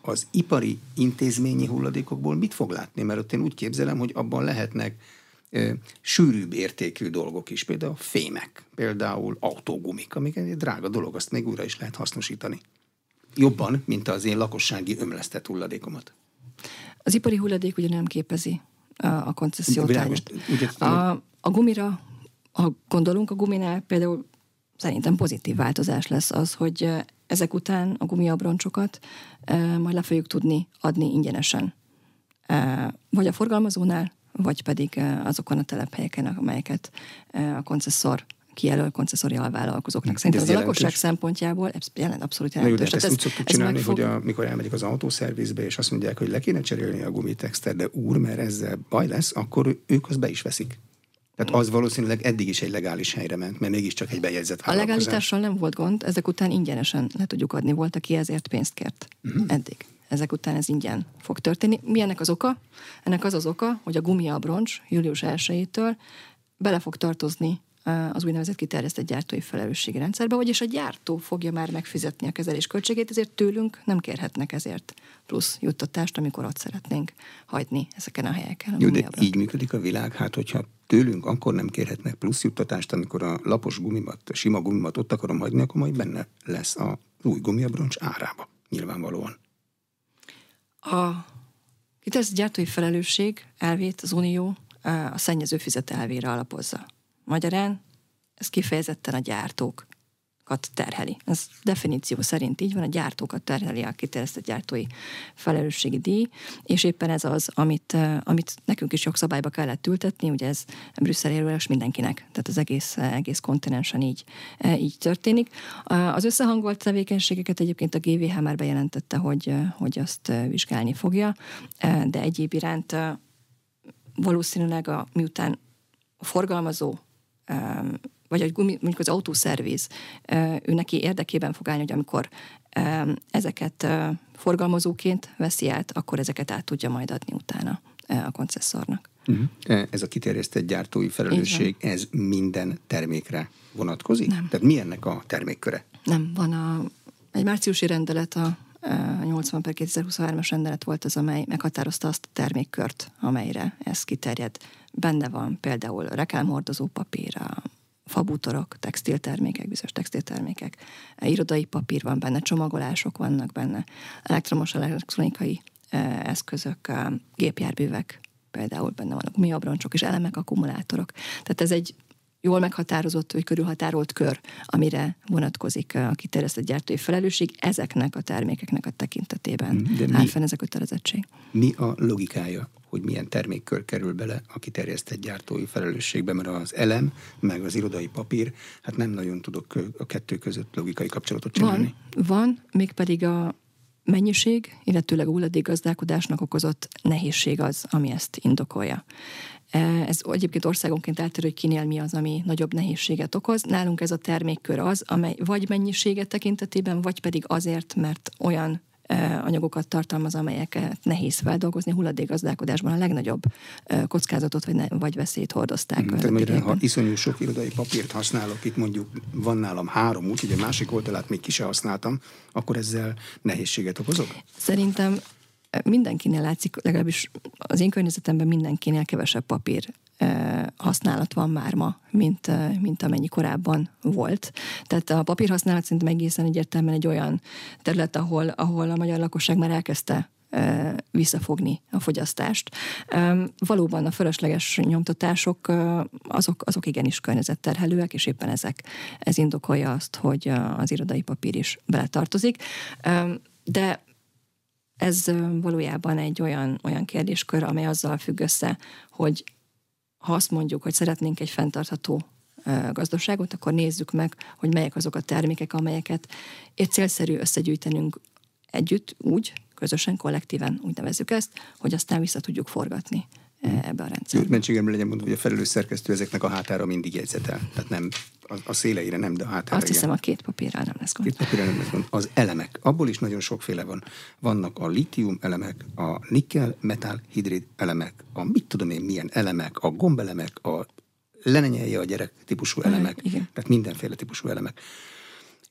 az ipari intézményi hulladékokból mit fog látni? Mert ott én úgy képzelem, hogy abban lehetnek sűrűbb értékű dolgok is, például fémek, például autógumik, amik egy drága dolog, azt még újra is lehet hasznosítani. Jobban, mint az én lakossági ömlesztett hulladékomat. Az ipari hulladék ugye nem képezi a, a koncesziót. A, a gumira, ha gondolunk a guminál, például szerintem pozitív változás lesz az, hogy ezek után a gumiabroncsokat majd le fogjuk tudni adni ingyenesen. Vagy a forgalmazónál, vagy pedig azokon a telephelyeken, amelyeket a koncesszor kijelöl koncesszori alvállalkozóknak. Szerintem az a lakosság szempontjából ez jelent abszolút jelentős. Na jó, de ezt, ezt úgy szoktuk csinálni, fog... hogy mikor elmegyek az autószervizbe, és azt mondják, hogy le kéne cserélni a gumitextet, de úr, mert ezzel baj lesz, akkor ők azt be is veszik. Tehát az valószínűleg eddig is egy legális helyre ment, mert mégiscsak egy bejegyzett A legalitással nem volt gond, ezek után ingyenesen le tudjuk adni. Volt, aki ezért pénzt kért uh-huh. eddig. Ezek után ez ingyen fog történni. Mi ennek az oka? Ennek az az oka, hogy a gumiabroncs július 1-től bele fog tartozni az úgynevezett kiterjesztett gyártói felelősségi rendszerbe, vagyis a gyártó fogja már megfizetni a kezelés költségét, ezért tőlünk nem kérhetnek ezért plusz juttatást, amikor ott szeretnénk hagyni ezeken a helyeken. Jó, de így működik a világ, hát hogyha tőlünk akkor nem kérhetnek plusz juttatást, amikor a lapos gumimat, a sima gumimat ott akarom hagyni, akkor majd benne lesz a új gumiabroncs árába, nyilvánvalóan. A kiterjesztett gyártói felelősség elvét az Unió a szennyező fizet elvére alapozza. Magyarán ez kifejezetten a gyártók terheli. Ez definíció szerint így van, a gyártókat terheli a kiterjesztett gyártói felelősségi díj, és éppen ez az, amit, amit nekünk is jogszabályba kellett ültetni, ugye ez Brüsszel érvényes mindenkinek, tehát az egész, egész kontinensen így, így történik. Az összehangolt tevékenységeket egyébként a GVH már bejelentette, hogy, hogy azt vizsgálni fogja, de egyéb iránt valószínűleg a, miután a forgalmazó vagy egy gumi, mondjuk az autószerviz, ő neki érdekében fog állni, hogy amikor ezeket forgalmazóként veszi át, akkor ezeket át tudja majd adni utána a koncesszornak. Uh-huh. Ez a kiterjesztett gyártói felelősség, ez minden termékre vonatkozik? Nem. Tehát mi ennek a termékköre? Nem, van a, egy márciusi rendelet, a, a 80 per 2023-as rendelet volt az, amely meghatározta azt a termékkört, amelyre ez kiterjed. Benne van például reklámhordozó papír, a fabútorok, textiltermékek, bizonyos textiltermékek, irodai papír van benne, csomagolások vannak benne, elektromos elektronikai eszközök, gépjárművek, például benne vannak miabroncsok és elemek, akkumulátorok. Tehát ez egy jól meghatározott, vagy körülhatárolt kör, amire vonatkozik a kiterjesztett gyártói felelősség, ezeknek a termékeknek a tekintetében mm, De áll fenn ez a kötelezettség. Mi a logikája, hogy milyen termékkör kerül bele a kiterjesztett gyártói felelősségbe, mert az elem, meg az irodai papír, hát nem nagyon tudok a kettő között logikai kapcsolatot csinálni. Van, van mégpedig a mennyiség, illetőleg a hulladékgazdálkodásnak okozott nehézség az, ami ezt indokolja. E, ez egyébként országonként eltérő, hogy kinél mi az, ami nagyobb nehézséget okoz. Nálunk ez a termékkör az, amely vagy mennyiséget tekintetében, vagy pedig azért, mert olyan anyagokat tartalmaz, amelyeket nehéz feldolgozni. Hulladékgazdálkodásban a legnagyobb kockázatot vagy, ne, vagy veszélyt hordozták. Mm, tehát ha iszonyú sok irodai papírt használok, itt mondjuk van nálam három, úgyhogy a másik oldalát még ki se használtam, akkor ezzel nehézséget okozok? Szerintem mindenkinél látszik, legalábbis az én környezetemben mindenkinél kevesebb papír használat van már ma, mint, mint amennyi korábban volt. Tehát a papírhasználat szerintem egészen egyértelműen egy olyan terület, ahol, ahol a magyar lakosság már elkezdte visszafogni a fogyasztást. Valóban a fölösleges nyomtatások azok, azok igenis környezetterhelőek, és éppen ezek, ez indokolja azt, hogy az irodai papír is beletartozik. De ez valójában egy olyan, olyan kérdéskör, amely azzal függ össze, hogy ha azt mondjuk, hogy szeretnénk egy fenntartható gazdaságot, akkor nézzük meg, hogy melyek azok a termékek, amelyeket egy célszerű összegyűjtenünk együtt, úgy, közösen, kollektíven, úgy nevezzük ezt, hogy aztán vissza tudjuk forgatni ebbe a rendszerbe. Mentségemre legyen mondva, hogy a felelős szerkesztő ezeknek a hátára mindig jegyzetel. Tehát nem a, a széleire nem, de a hátára Azt hiszem, igen. a két papírral nem lesz gond. Két papírral nem lesz gond. Az elemek, abból is nagyon sokféle van. Vannak a litium elemek, a nikkel, metál, hidrid elemek, a mit tudom én milyen elemek, a gombelemek, a lenenyelje a gyerek típusú elemek, igen. tehát mindenféle típusú elemek.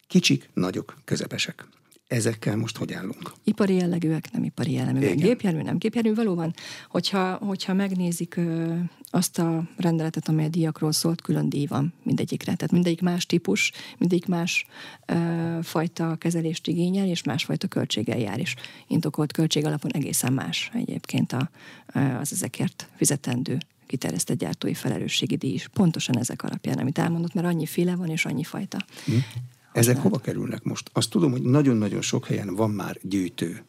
Kicsik, nagyok, közepesek ezekkel most hogy állunk? Ipari jellegűek, nem ipari jellegűek. Gépjármű, nem gépjármű. Valóban, hogyha, hogyha megnézik ö, azt a rendeletet, amely a díjakról szólt, külön díj van mindegyikre. Tehát mindegyik más típus, mindegyik más ö, fajta kezelést igényel, és másfajta költséggel jár is. Intokolt költség alapon egészen más egyébként a, az ezekért fizetendő kiterjesztett gyártói felelősségi díj is. Pontosan ezek alapján, amit elmondott, mert annyi féle van, és annyi fajta. Hm. Ezek hova kerülnek most? Azt tudom, hogy nagyon-nagyon sok helyen van már gyűjtő,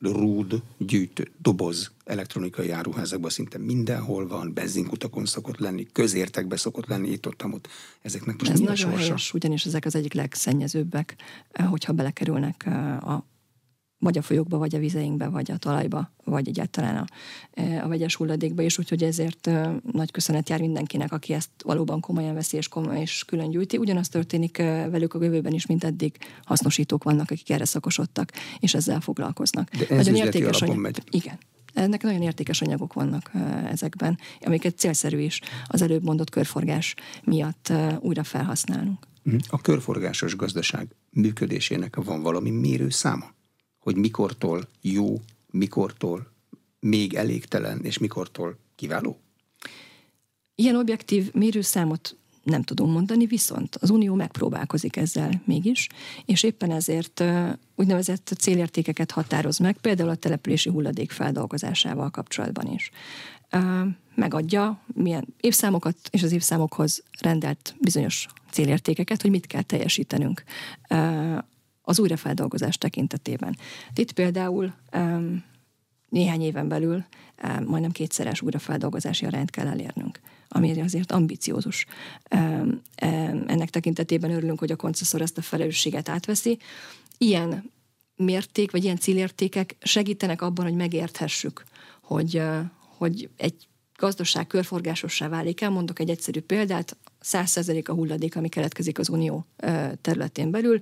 rúd, gyűjtő, doboz elektronikai áruházakban szinte mindenhol van, benzinkutakon szokott lenni, közértekbe szokott lenni, itt ott, ott. Ezeknek most Ez nagyon sorsa? helyes, ugyanis ezek az egyik legszennyezőbbek, eh, hogyha belekerülnek eh, a vagy a folyókba, vagy a vizeinkbe, vagy a talajba, vagy egyáltalán a, e, a vegyes hulladékba is, úgyhogy ezért e, nagy köszönet jár mindenkinek, aki ezt valóban komolyan veszi és, komoly, és külön gyűjti. Ugyanazt történik e, velük a jövőben is, mint eddig hasznosítók vannak, akik erre szakosodtak, és ezzel foglalkoznak. De ez nagyon értékes anyag... megy. Igen. Ennek nagyon értékes anyagok vannak ezekben, amiket célszerű is az előbb mondott körforgás miatt újra felhasználnunk. Mhm. A körforgásos gazdaság működésének van valami mérőszáma? Hogy mikortól jó, mikortól még elégtelen, és mikortól kiváló? Ilyen objektív mérőszámot nem tudom mondani, viszont az Unió megpróbálkozik ezzel mégis, és éppen ezért úgynevezett célértékeket határoz meg, például a települési hulladék feldolgozásával kapcsolatban is. Megadja milyen évszámokat és az évszámokhoz rendelt bizonyos célértékeket, hogy mit kell teljesítenünk az újrafeldolgozás tekintetében. Itt például um, néhány éven belül um, majdnem kétszeres újrafeldolgozási arányt kell elérnünk, ami azért ambiciózus. Um, ennek tekintetében örülünk, hogy a koncesszor ezt a felelősséget átveszi. Ilyen mérték, vagy ilyen célértékek segítenek abban, hogy megérthessük, hogy, hogy egy gazdaság körforgásossá válik. Elmondok egy egyszerű példát, 100% a hulladék, ami keletkezik az unió területén belül,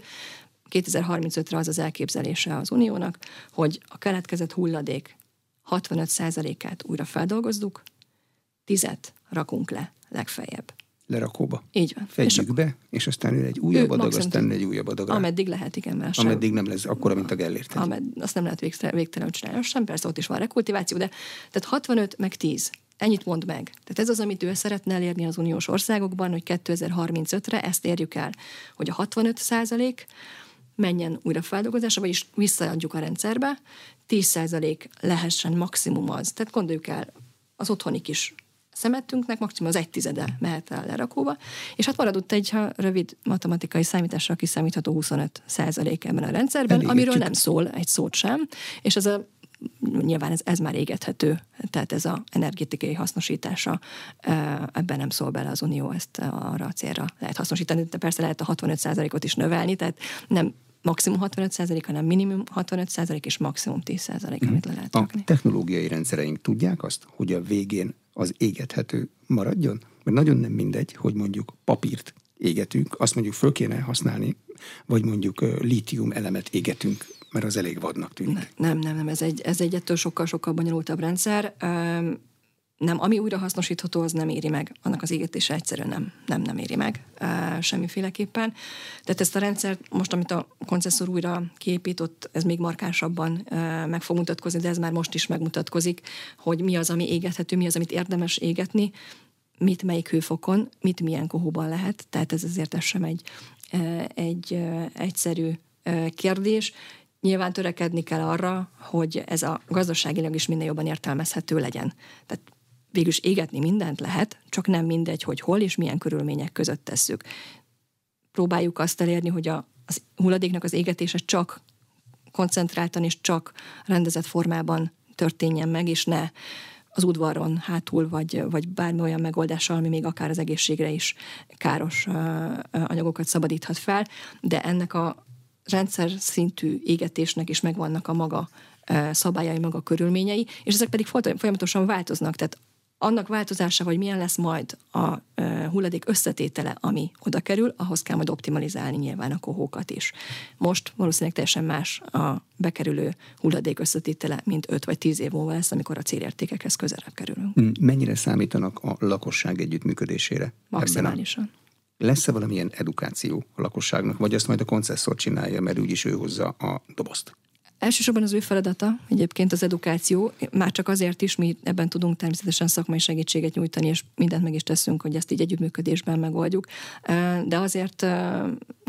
2035-re az az elképzelése az Uniónak, hogy a keletkezett hulladék 65%-át újra feldolgozzuk, tizet rakunk le legfeljebb. Lerakóba. Így van. Fedjük be, és aztán jön egy újabb adag, aztán egy újabb adag. Ameddig lehet, igen, sem. Ameddig nem lesz akkora, mint a Gellért. Amed, azt nem lehet végtelen, végtelen csinálni, sem persze ott is van rekultiváció, de tehát 65 meg 10. Ennyit mond meg. Tehát ez az, amit ő szeretne elérni az uniós országokban, hogy 2035-re ezt érjük el, hogy a 65 százalék menjen újrafeldolgozásra, vagyis visszaadjuk a rendszerbe, 10 százalék lehessen maximum az. Tehát gondoljuk el, az otthoni kis szemettünknek maximum az egy tizede mehet el lerakóba, és hát maradott egy ha rövid matematikai számításra kiszámítható 25 százalék ebben a rendszerben, Elég amiről nem szól egy szót sem, és ez a nyilván ez, ez már égethető, tehát ez a energetikai hasznosítása, ebben nem szól bele az Unió, ezt arra a célra lehet hasznosítani, de persze lehet a 65%-ot is növelni, tehát nem maximum 65%, hanem minimum 65% és maximum 10%, amit le lehet rakni. A technológiai rendszereink tudják azt, hogy a végén az égethető maradjon? Mert nagyon nem mindegy, hogy mondjuk papírt égetünk, azt mondjuk föl kéne használni, vagy mondjuk lítium elemet égetünk, mert az elég vadnak tűnik. Nem, nem, nem, ez egy, ez egy ettől sokkal-sokkal bonyolultabb rendszer nem, ami újrahasznosítható, az nem éri meg. Annak az égetése egyszerűen nem, nem, nem éri meg e, semmiféleképpen. Tehát ezt a rendszert, most amit a koncesszor újra kiépított, ez még markánsabban e, meg fog mutatkozni, de ez már most is megmutatkozik, hogy mi az, ami égethető, mi az, amit érdemes égetni, mit melyik hőfokon, mit milyen kohóban lehet. Tehát ez azért ez sem egy, e, egy e, egyszerű e, kérdés. Nyilván törekedni kell arra, hogy ez a gazdaságilag is minél jobban értelmezhető legyen. Tehát végül is égetni mindent lehet, csak nem mindegy, hogy hol és milyen körülmények között tesszük. Próbáljuk azt elérni, hogy a, az hulladéknak az égetése csak koncentráltan és csak rendezett formában történjen meg, és ne az udvaron hátul, vagy, vagy bármi olyan megoldással, ami még akár az egészségre is káros anyagokat szabadíthat fel, de ennek a rendszer szintű égetésnek is megvannak a maga szabályai, maga körülményei, és ezek pedig folyamatosan változnak. Tehát annak változása, hogy milyen lesz majd a hulladék összetétele, ami oda kerül, ahhoz kell majd optimalizálni nyilván a kohókat is. Most valószínűleg teljesen más a bekerülő hulladék összetétele, mint 5 vagy 10 év múlva lesz, amikor a célértékekhez közelebb kerülünk. Mm, mennyire számítanak a lakosság együttműködésére? Maximálisan. Lesz-e valamilyen edukáció a lakosságnak, vagy azt majd a koncesszor csinálja, mert úgyis ő hozza a dobozt? Elsősorban az ő feladata egyébként az edukáció, már csak azért is, mi ebben tudunk természetesen szakmai segítséget nyújtani, és mindent meg is teszünk, hogy ezt így együttműködésben megoldjuk. De azért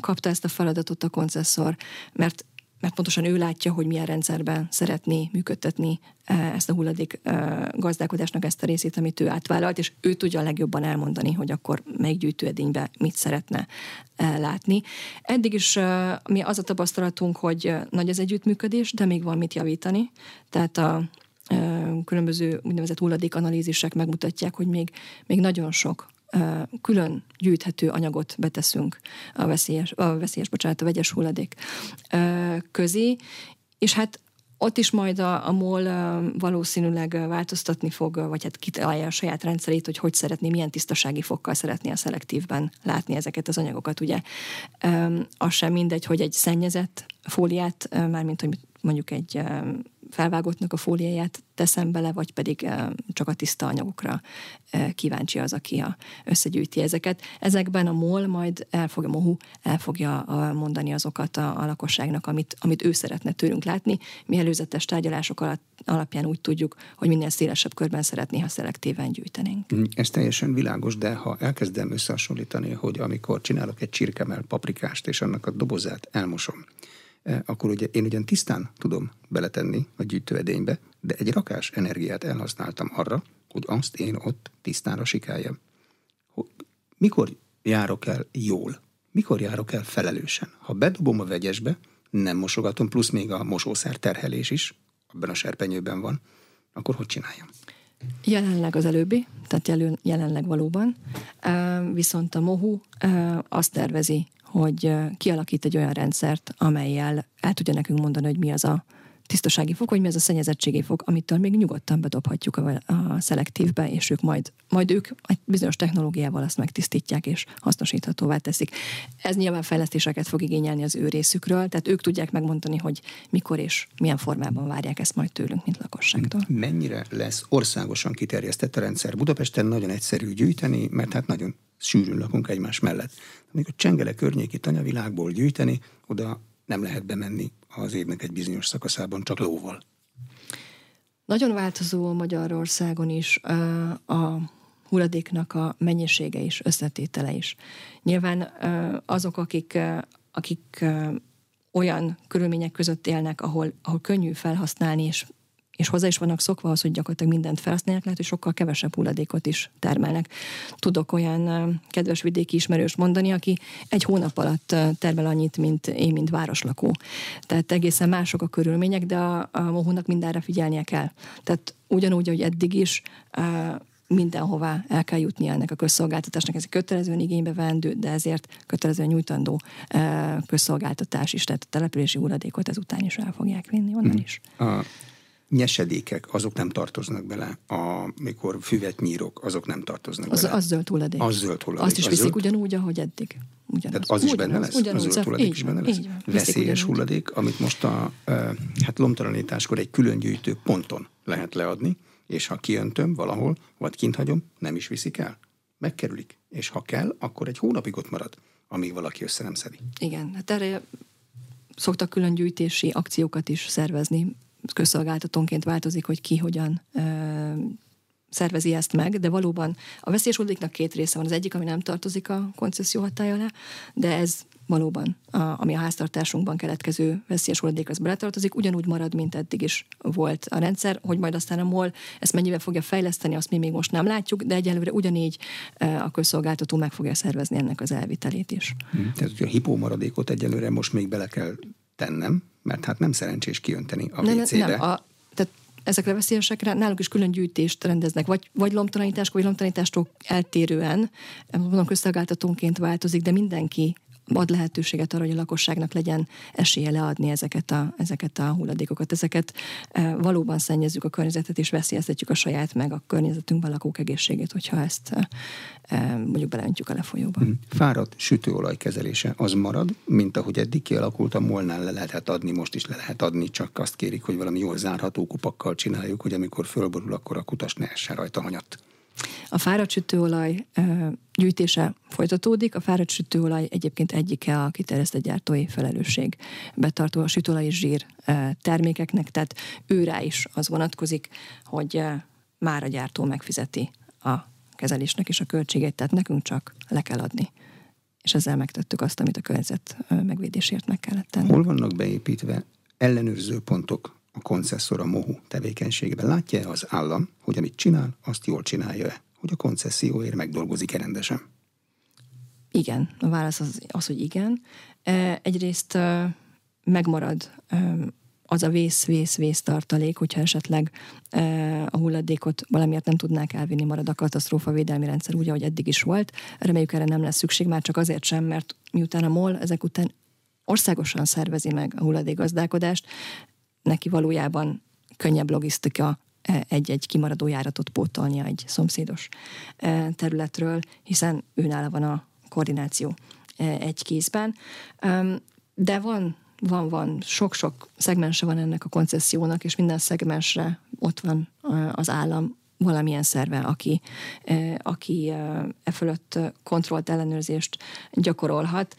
kapta ezt a feladatot a koncesszor, mert mert pontosan ő látja, hogy milyen rendszerben szeretné működtetni e, ezt a hulladék e, gazdálkodásnak ezt a részét, amit ő átvállalt, és ő tudja a legjobban elmondani, hogy akkor melyik gyűjtőedénybe mit szeretne e, látni. Eddig is mi az a tapasztalatunk, hogy nagy az együttműködés, de még van mit javítani. Tehát a különböző úgynevezett hulladékanalízisek megmutatják, hogy még, még nagyon sok külön gyűjthető anyagot beteszünk a veszélyes, a veszélyes, bocsánat, a vegyes hulladék közé, és hát ott is majd a, a MOL valószínűleg változtatni fog, vagy hát kitalálja a saját rendszerét, hogy hogy szeretné, milyen tisztasági fokkal szeretné a szelektívben látni ezeket az anyagokat. Ugye az sem mindegy, hogy egy szennyezett fóliát, mármint hogy mondjuk egy felvágottnak a fóliáját teszem bele, vagy pedig csak a tiszta anyagokra kíváncsi az, aki a, összegyűjti ezeket. Ezekben a MOL majd el fogja, MOHU el fogja mondani azokat a, a lakosságnak, amit, amit ő szeretne tőlünk látni. Mi előzetes tárgyalások alatt, alapján úgy tudjuk, hogy minél szélesebb körben szeretné, ha szelektíven gyűjtenénk. Mm, ez teljesen világos, de ha elkezdem összehasonlítani, hogy amikor csinálok egy csirkemel paprikást, és annak a dobozát elmosom, akkor ugye én ugyan tisztán tudom beletenni a gyűjtőedénybe, de egy rakás energiát elhasználtam arra, hogy azt én ott tisztára sikáljam. Mikor járok el jól? Mikor járok el felelősen? Ha bedobom a vegyesbe, nem mosogatom, plusz még a mosószer terhelés is, abban a serpenyőben van, akkor hogy csináljam? Jelenleg az előbbi, tehát jelenleg valóban, viszont a MOHU azt tervezi, hogy kialakít egy olyan rendszert, amelyel el tudja nekünk mondani, hogy mi az a tisztasági fok, vagy mi ez a szennyezettségi fok, amitől még nyugodtan bedobhatjuk a, a szelektívbe, és ők majd, majd ők egy bizonyos technológiával azt megtisztítják, és hasznosíthatóvá teszik. Ez nyilván fejlesztéseket fog igényelni az ő részükről, tehát ők tudják megmondani, hogy mikor és milyen formában várják ezt majd tőlünk, mint lakosságtól. Mennyire lesz országosan kiterjesztett a rendszer? Budapesten nagyon egyszerű gyűjteni, mert hát nagyon sűrűn lakunk egymás mellett. Amikor Csengele környéki tanyavilágból gyűjteni, oda nem lehet bemenni az évnek egy bizonyos szakaszában csak lóval. Nagyon változó Magyarországon is a hulladéknak a mennyisége is, összetétele is. Nyilván azok, akik, akik olyan körülmények között élnek, ahol, ahol könnyű felhasználni és és hozzá is vannak szokva az, hogy gyakorlatilag mindent felhasználják, lehet, hogy sokkal kevesebb hulladékot is termelnek. Tudok olyan kedves vidéki ismerős mondani, aki egy hónap alatt termel annyit, mint én, mint városlakó. Tehát egészen mások a körülmények, de a, a mohónak mindenre figyelnie kell. Tehát ugyanúgy, hogy eddig is, mindenhová el kell jutni ennek a közszolgáltatásnak. Ez egy kötelezően igénybe vendő, de ezért kötelezően nyújtandó közszolgáltatás is, tehát a települési hulladékot ezután is el fogják vinni onnan hmm. is. A nyesedékek, azok nem tartoznak bele, amikor füvet nyírok, azok nem tartoznak az, bele. Az zöld hulladék. Az zöld hulladék. Azt is viszik zöld... ugyanúgy, ahogy eddig. Ugyanaz. Tehát az is benne lesz? Ugyanaz, a zöld hulladék is benne lesz? Így Veszélyes hulladék, amit most a hát lomtalanításkor egy külön gyűjtő ponton lehet leadni, és ha kiöntöm valahol, vagy kint hagyom, nem is viszik el. Megkerülik. És ha kell, akkor egy hónapig ott marad, amíg valaki össze nem szedi. Igen, hát erre szoktak külön gyűjtési akciókat is szervezni közszolgáltatónként változik, hogy ki hogyan ö, szervezi ezt meg, de valóban a veszélyes hulladéknak két része van. Az egyik, ami nem tartozik a koncesszió hatája alá, de ez valóban, a, ami a háztartásunkban keletkező veszélyes hulladék, az beletartozik, ugyanúgy marad, mint eddig is volt a rendszer, hogy majd aztán a MOL ezt mennyivel fogja fejleszteni, azt mi még most nem látjuk, de egyelőre ugyanígy a közszolgáltató meg fogja szervezni ennek az elvitelét is. Hmm. Tehát, hogy a hipómaradékot egyelőre most még bele kell tennem, mert hát nem szerencsés kiönteni a WC-be. Nem, nem, a, tehát ezekre a veszélyesekre náluk is külön gyűjtést rendeznek, vagy, vagy lomtalanítás, vagy lomtalanítástól eltérően, mondom, közszolgáltatónként változik, de mindenki ad lehetőséget arra, hogy a lakosságnak legyen esélye leadni ezeket a, ezeket a hulladékokat. Ezeket e, valóban szennyezzük a környezetet, és veszélyeztetjük a saját meg a környezetünkben lakók egészségét, hogyha ezt e, e, mondjuk beleöntjük a lefolyóba. Hmm. Fáradt sütőolaj kezelése az marad, mint ahogy eddig kialakult, a molnál le lehetett adni, most is le lehet adni, csak azt kérik, hogy valami jól zárható kupakkal csináljuk, hogy amikor fölborul, akkor a kutas ne essen rajta hanyat. A fáradt sütőolaj gyűjtése folytatódik. A fáradt sütőolaj egyébként egyike a kiterjesztett gyártói felelősség betartó a sütőolaj és zsír termékeknek, tehát őrá is az vonatkozik, hogy már a gyártó megfizeti a kezelésnek is a költségét, tehát nekünk csak le kell adni. És ezzel megtettük azt, amit a környezet megvédésért meg kellett tenni. Hol vannak beépítve ellenőrző pontok a koncesszor a MOHU tevékenységében? Látja az állam, hogy amit csinál, azt jól csinálja-e? Hogy a koncesszióért megdolgozik-e rendesen? Igen, a válasz az, az hogy igen. E, egyrészt e, megmarad e, az a vész-vész-vész tartalék, hogyha esetleg a hulladékot valamiért nem tudnák elvinni, marad a katasztrófa védelmi rendszer úgy, ahogy eddig is volt. Reméljük erre nem lesz szükség, már csak azért sem, mert miután a MOL ezek után országosan szervezi meg a hulladékgazdálkodást, neki valójában könnyebb logisztika e, egy-egy kimaradó járatot pótolnia egy szomszédos e, területről, hiszen őnála van a koordináció e, egy kézben. De van, van, van, sok-sok szegmense van ennek a koncessziónak, és minden szegmensre ott van az állam valamilyen szerve, aki, aki e fölött kontrollt ellenőrzést gyakorolhat.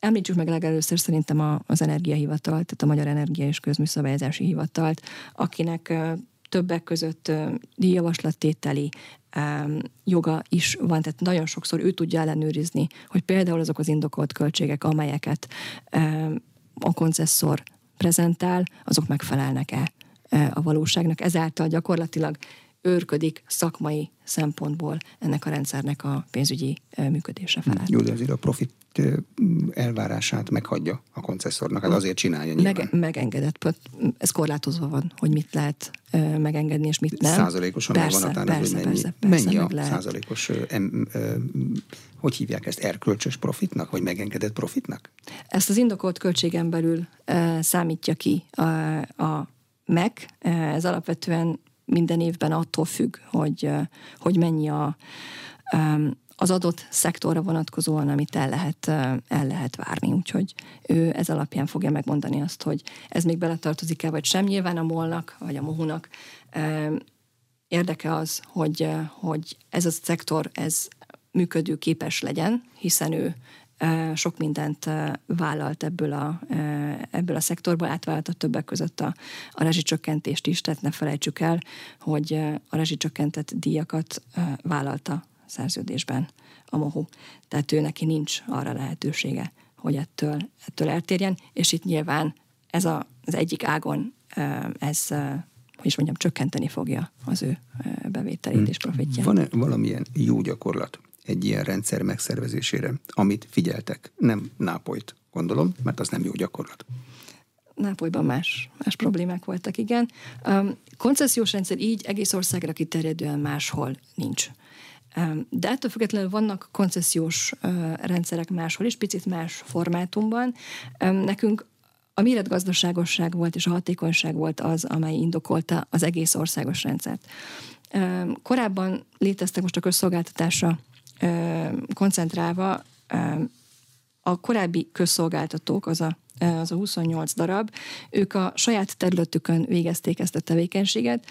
Említsük meg legelőször szerintem a, az energiahivatalt, tehát a Magyar Energia és Közműszabályozási Hivatalt, akinek többek között díjjavaslattételi joga is van, tehát nagyon sokszor ő tudja ellenőrizni, hogy például azok az indokolt költségek, amelyeket a koncesszor prezentál, azok megfelelnek-e a valóságnak. Ezáltal gyakorlatilag őrködik szakmai szempontból ennek a rendszernek a pénzügyi működése felett. Jó, de azért a profit elvárását meghagyja a koncesszornak, hát azért csinálja nyilván. Meg, megengedett, ez korlátozva van, hogy mit lehet megengedni, és mit nem. Százalékosan persze, van a persze, hogy mennyi, persze, persze, mennyi a lehet. százalékos, em, em, hogy hívják ezt, erkölcsös profitnak, vagy megengedett profitnak? Ezt az indokolt költségen belül e, számítja ki a, a MEC, ez alapvetően minden évben attól függ, hogy, hogy mennyi a, az adott szektorra vonatkozóan, amit el lehet, el lehet várni. Úgyhogy ő ez alapján fogja megmondani azt, hogy ez még beletartozik-e, vagy sem. Nyilván a molnak, vagy a mohunak érdeke az, hogy, hogy ez a szektor, ez működőképes legyen, hiszen ő sok mindent vállalt ebből a, ebből a szektorból, átvállalta többek között a, a rezsicsökkentést is, tehát ne felejtsük el, hogy a rezsicsökkentett díjakat vállalta szerződésben a MOHU. Tehát ő neki nincs arra lehetősége, hogy ettől, ettől eltérjen, és itt nyilván ez a, az egyik ágon ez hogy is mondjam, csökkenteni fogja az ő bevételét hmm. és profitját. Van-e valamilyen jó gyakorlat egy ilyen rendszer megszervezésére, amit figyeltek? Nem Nápolyt, gondolom, mert az nem jó gyakorlat. Nápolyban más, más problémák voltak, igen. Koncesziós rendszer így egész országra kiterjedően máshol nincs. De ettől függetlenül vannak koncesziós rendszerek máshol is, picit más formátumban. Nekünk a méretgazdaságosság volt és a hatékonyság volt az, amely indokolta az egész országos rendszert. Korábban léteztek most a közszolgáltatásra koncentrálva a korábbi közszolgáltatók, az a, az a 28 darab, ők a saját területükön végezték ezt a tevékenységet.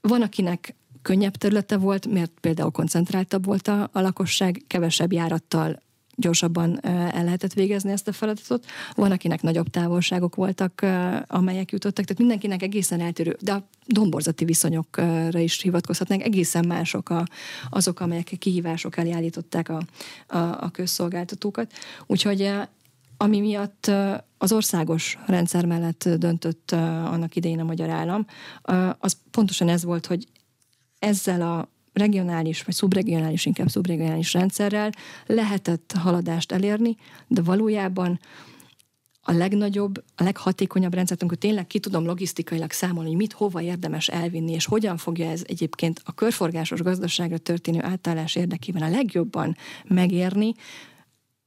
Van, akinek könnyebb területe volt, mert például koncentráltabb volt a, a lakosság, kevesebb járattal gyorsabban el lehetett végezni ezt a feladatot. Van, akinek nagyobb távolságok voltak, amelyek jutottak, tehát mindenkinek egészen eltérő, de a domborzati viszonyokra is hivatkozhatnánk, egészen mások a, azok, amelyek kihívások elé állították a, a, a közszolgáltatókat. Úgyhogy ami miatt az országos rendszer mellett döntött annak idején a magyar állam, az pontosan ez volt, hogy ezzel a regionális vagy szubregionális, inkább szubregionális rendszerrel lehetett haladást elérni, de valójában a legnagyobb, a leghatékonyabb rendszert, amikor tényleg ki tudom logisztikailag számolni, hogy mit hova érdemes elvinni, és hogyan fogja ez egyébként a körforgásos gazdaságra történő átállás érdekében a legjobban megérni,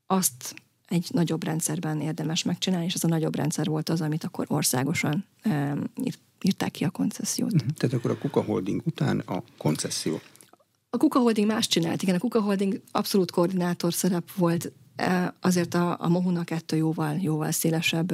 azt egy nagyobb rendszerben érdemes megcsinálni, és ez a nagyobb rendszer volt az, amit akkor országosan um, írták ki a koncesziót. Uh-huh. Tehát akkor a Kuka Holding után a koncesszió. A Kuka Holding más csinált, igen, a Kuka Holding abszolút koordinátor szerep volt, e, azért a, a Mohunak ettől jóval, jóval szélesebb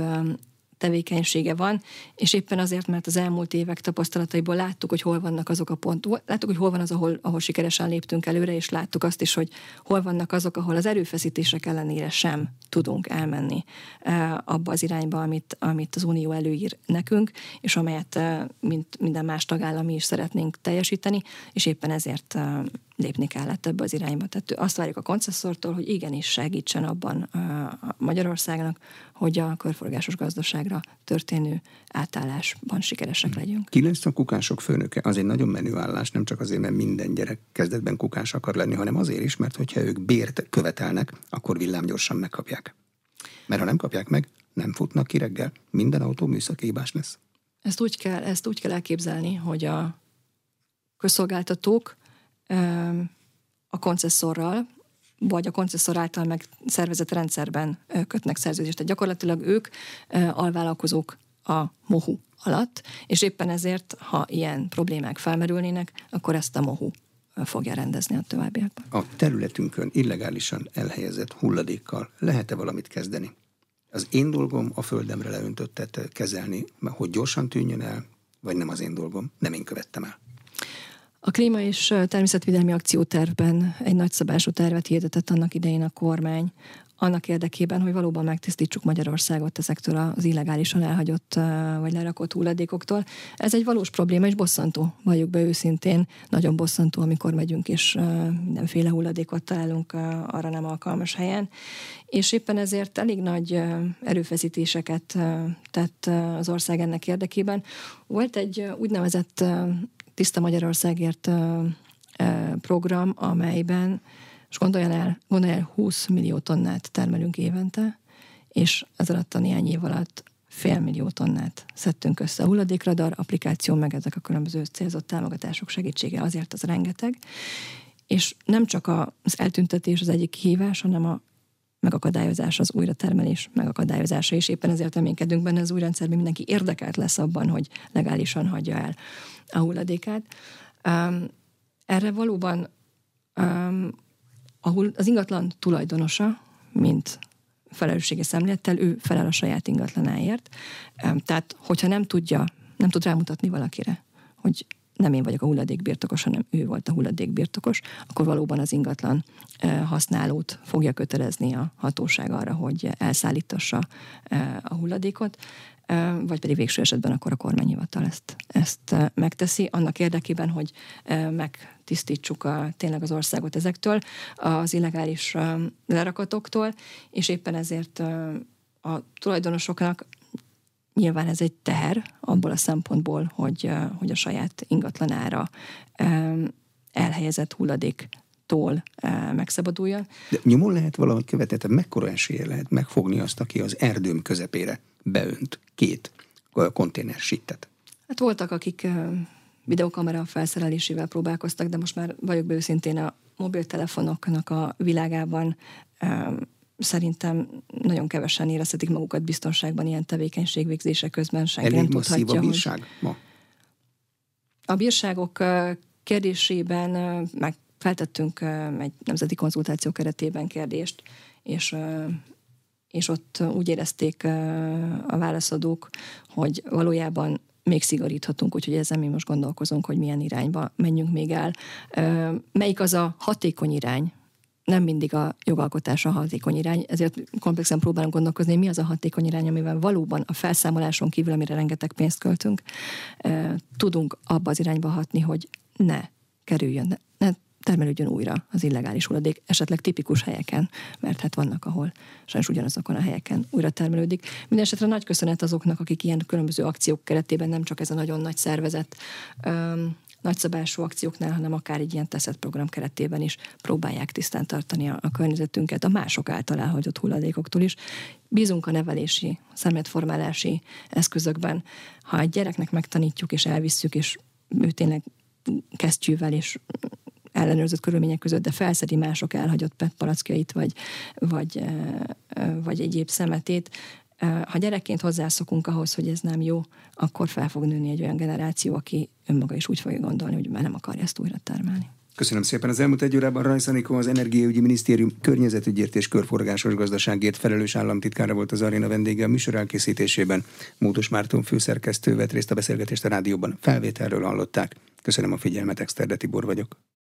tevékenysége van, és éppen azért, mert az elmúlt évek tapasztalataiból láttuk, hogy hol vannak azok a pontok, láttuk, hogy hol van az, ahol, ahol sikeresen léptünk előre, és láttuk azt is, hogy hol vannak azok, ahol az erőfeszítések ellenére sem tudunk elmenni e, abba az irányba, amit, amit az Unió előír nekünk, és amelyet e, mint minden más tagállami is szeretnénk teljesíteni, és éppen ezért e, lépni kellett ebbe az irányba. Tehát azt várjuk a koncesszortól, hogy igenis segítsen abban a Magyarországnak, hogy a körforgásos gazdaságra történő átállásban sikeresek legyünk. Ki lesz a kukások főnöke? Az egy nagyon menő állás, nem csak azért, mert minden gyerek kezdetben kukás akar lenni, hanem azért is, mert hogyha ők bért követelnek, akkor villámgyorsan megkapják. Mert ha nem kapják meg, nem futnak ki reggel. Minden autó műszaki hibás lesz. Ezt úgy kell, ezt úgy kell elképzelni, hogy a közszolgáltatók a koncesszorral, vagy a koncesszor által megszervezett rendszerben kötnek szerződést. Tehát gyakorlatilag ők alvállalkozók a MOHU alatt, és éppen ezért, ha ilyen problémák felmerülnének, akkor ezt a MOHU fogja rendezni a továbbiakban. A területünkön illegálisan elhelyezett hulladékkal lehet-e valamit kezdeni? Az én dolgom a földemre leöntöttet kezelni, hogy gyorsan tűnjön el, vagy nem az én dolgom, nem én követtem el. A klíma és természetvédelmi akciótervben egy nagyszabású tervet hirdetett annak idején a kormány, annak érdekében, hogy valóban megtisztítsuk Magyarországot ezektől az illegálisan elhagyott vagy lerakott hulladékoktól. Ez egy valós probléma, és bosszantó, valljuk be őszintén, nagyon bosszantó, amikor megyünk, és mindenféle hulladékot találunk arra nem alkalmas helyen. És éppen ezért elég nagy erőfeszítéseket tett az ország ennek érdekében. Volt egy úgynevezett Tiszta Magyarországért program, amelyben, és gondoljál el, gondoljál el 20 millió tonnát termelünk évente, és ez alatt a néhány év alatt fél millió tonnát szedtünk össze. A hulladékradar applikáció, meg ezek a különböző célzott támogatások segítsége azért az rengeteg. És nem csak az eltüntetés az egyik hívás, hanem a megakadályozás, az újratermelés megakadályozása, és éppen ezért reménykedünk benne az új rendszerben mindenki érdekelt lesz abban, hogy legálisan hagyja el a hulladékát. Um, erre valóban um, az ingatlan tulajdonosa, mint felelőssége szemlélettel, ő felel a saját ingatlanáért. Um, tehát, hogyha nem tudja, nem tud rámutatni valakire, hogy nem én vagyok a hulladékbirtokos, hanem ő volt a hulladékbirtokos, akkor valóban az ingatlan használót fogja kötelezni a hatóság arra, hogy elszállítassa a hulladékot, vagy pedig végső esetben akkor a kormányhivatal ezt, ezt megteszi, annak érdekében, hogy megtisztítsuk a, tényleg az országot ezektől, az illegális lerakatoktól, és éppen ezért a tulajdonosoknak Nyilván ez egy teher abból a szempontból, hogy, hogy a saját ingatlanára elhelyezett hulladéktól megszabaduljon. De nyomon lehet valahogy követni, tehát mekkora esélye lehet megfogni azt, aki az erdőm közepére beönt két konténer sittet? Hát voltak, akik videokamera felszerelésével próbálkoztak, de most már vagyok be őszintén a mobiltelefonoknak a világában szerintem nagyon kevesen érezhetik magukat biztonságban ilyen tevékenység végzése közben. Senki Elég nem tudhatja, a bírság hogy... ma? A bírságok kérdésében meg feltettünk egy nemzeti konzultáció keretében kérdést, és és ott úgy érezték a válaszadók, hogy valójában még szigoríthatunk, úgyhogy ezzel mi most gondolkozunk, hogy milyen irányba menjünk még el. Melyik az a hatékony irány, nem mindig a jogalkotás a hatékony irány, ezért komplexen próbálunk gondolkozni, mi az a hatékony irány, amivel valóban a felszámoláson kívül, amire rengeteg pénzt költünk, tudunk abba az irányba hatni, hogy ne kerüljön, ne termelődjön újra az illegális hulladék, esetleg tipikus helyeken, mert hát vannak, ahol sajnos ugyanazokon a helyeken újra termelődik. Mindenesetre nagy köszönet azoknak, akik ilyen különböző akciók keretében nem csak ez a nagyon nagy szervezet nagyszabású akcióknál, hanem akár egy ilyen teszett program keretében is próbálják tisztán tartani a, a környezetünket a mások által elhagyott hulladékoktól is. Bízunk a nevelési, szemletformálási eszközökben. Ha egy gyereknek megtanítjuk és elvisszük, és ő tényleg kesztyűvel és ellenőrzött körülmények között, de felszedi mások elhagyott PET palackjait, vagy, vagy, vagy egyéb szemetét, ha gyerekként hozzászokunk ahhoz, hogy ez nem jó, akkor fel fog nőni egy olyan generáció, aki önmaga is úgy fogja gondolni, hogy már nem akarja ezt újra termelni. Köszönöm szépen. Az elmúlt egy órában Rajsz az Energiaügyi Minisztérium környezetügyért és körforgásos gazdaságért felelős államtitkára volt az aréna vendége a műsor elkészítésében. Módos Márton főszerkesztő vett részt a beszélgetést a rádióban. Felvételről hallották. Köszönöm a figyelmet, Exterde Tibor vagyok.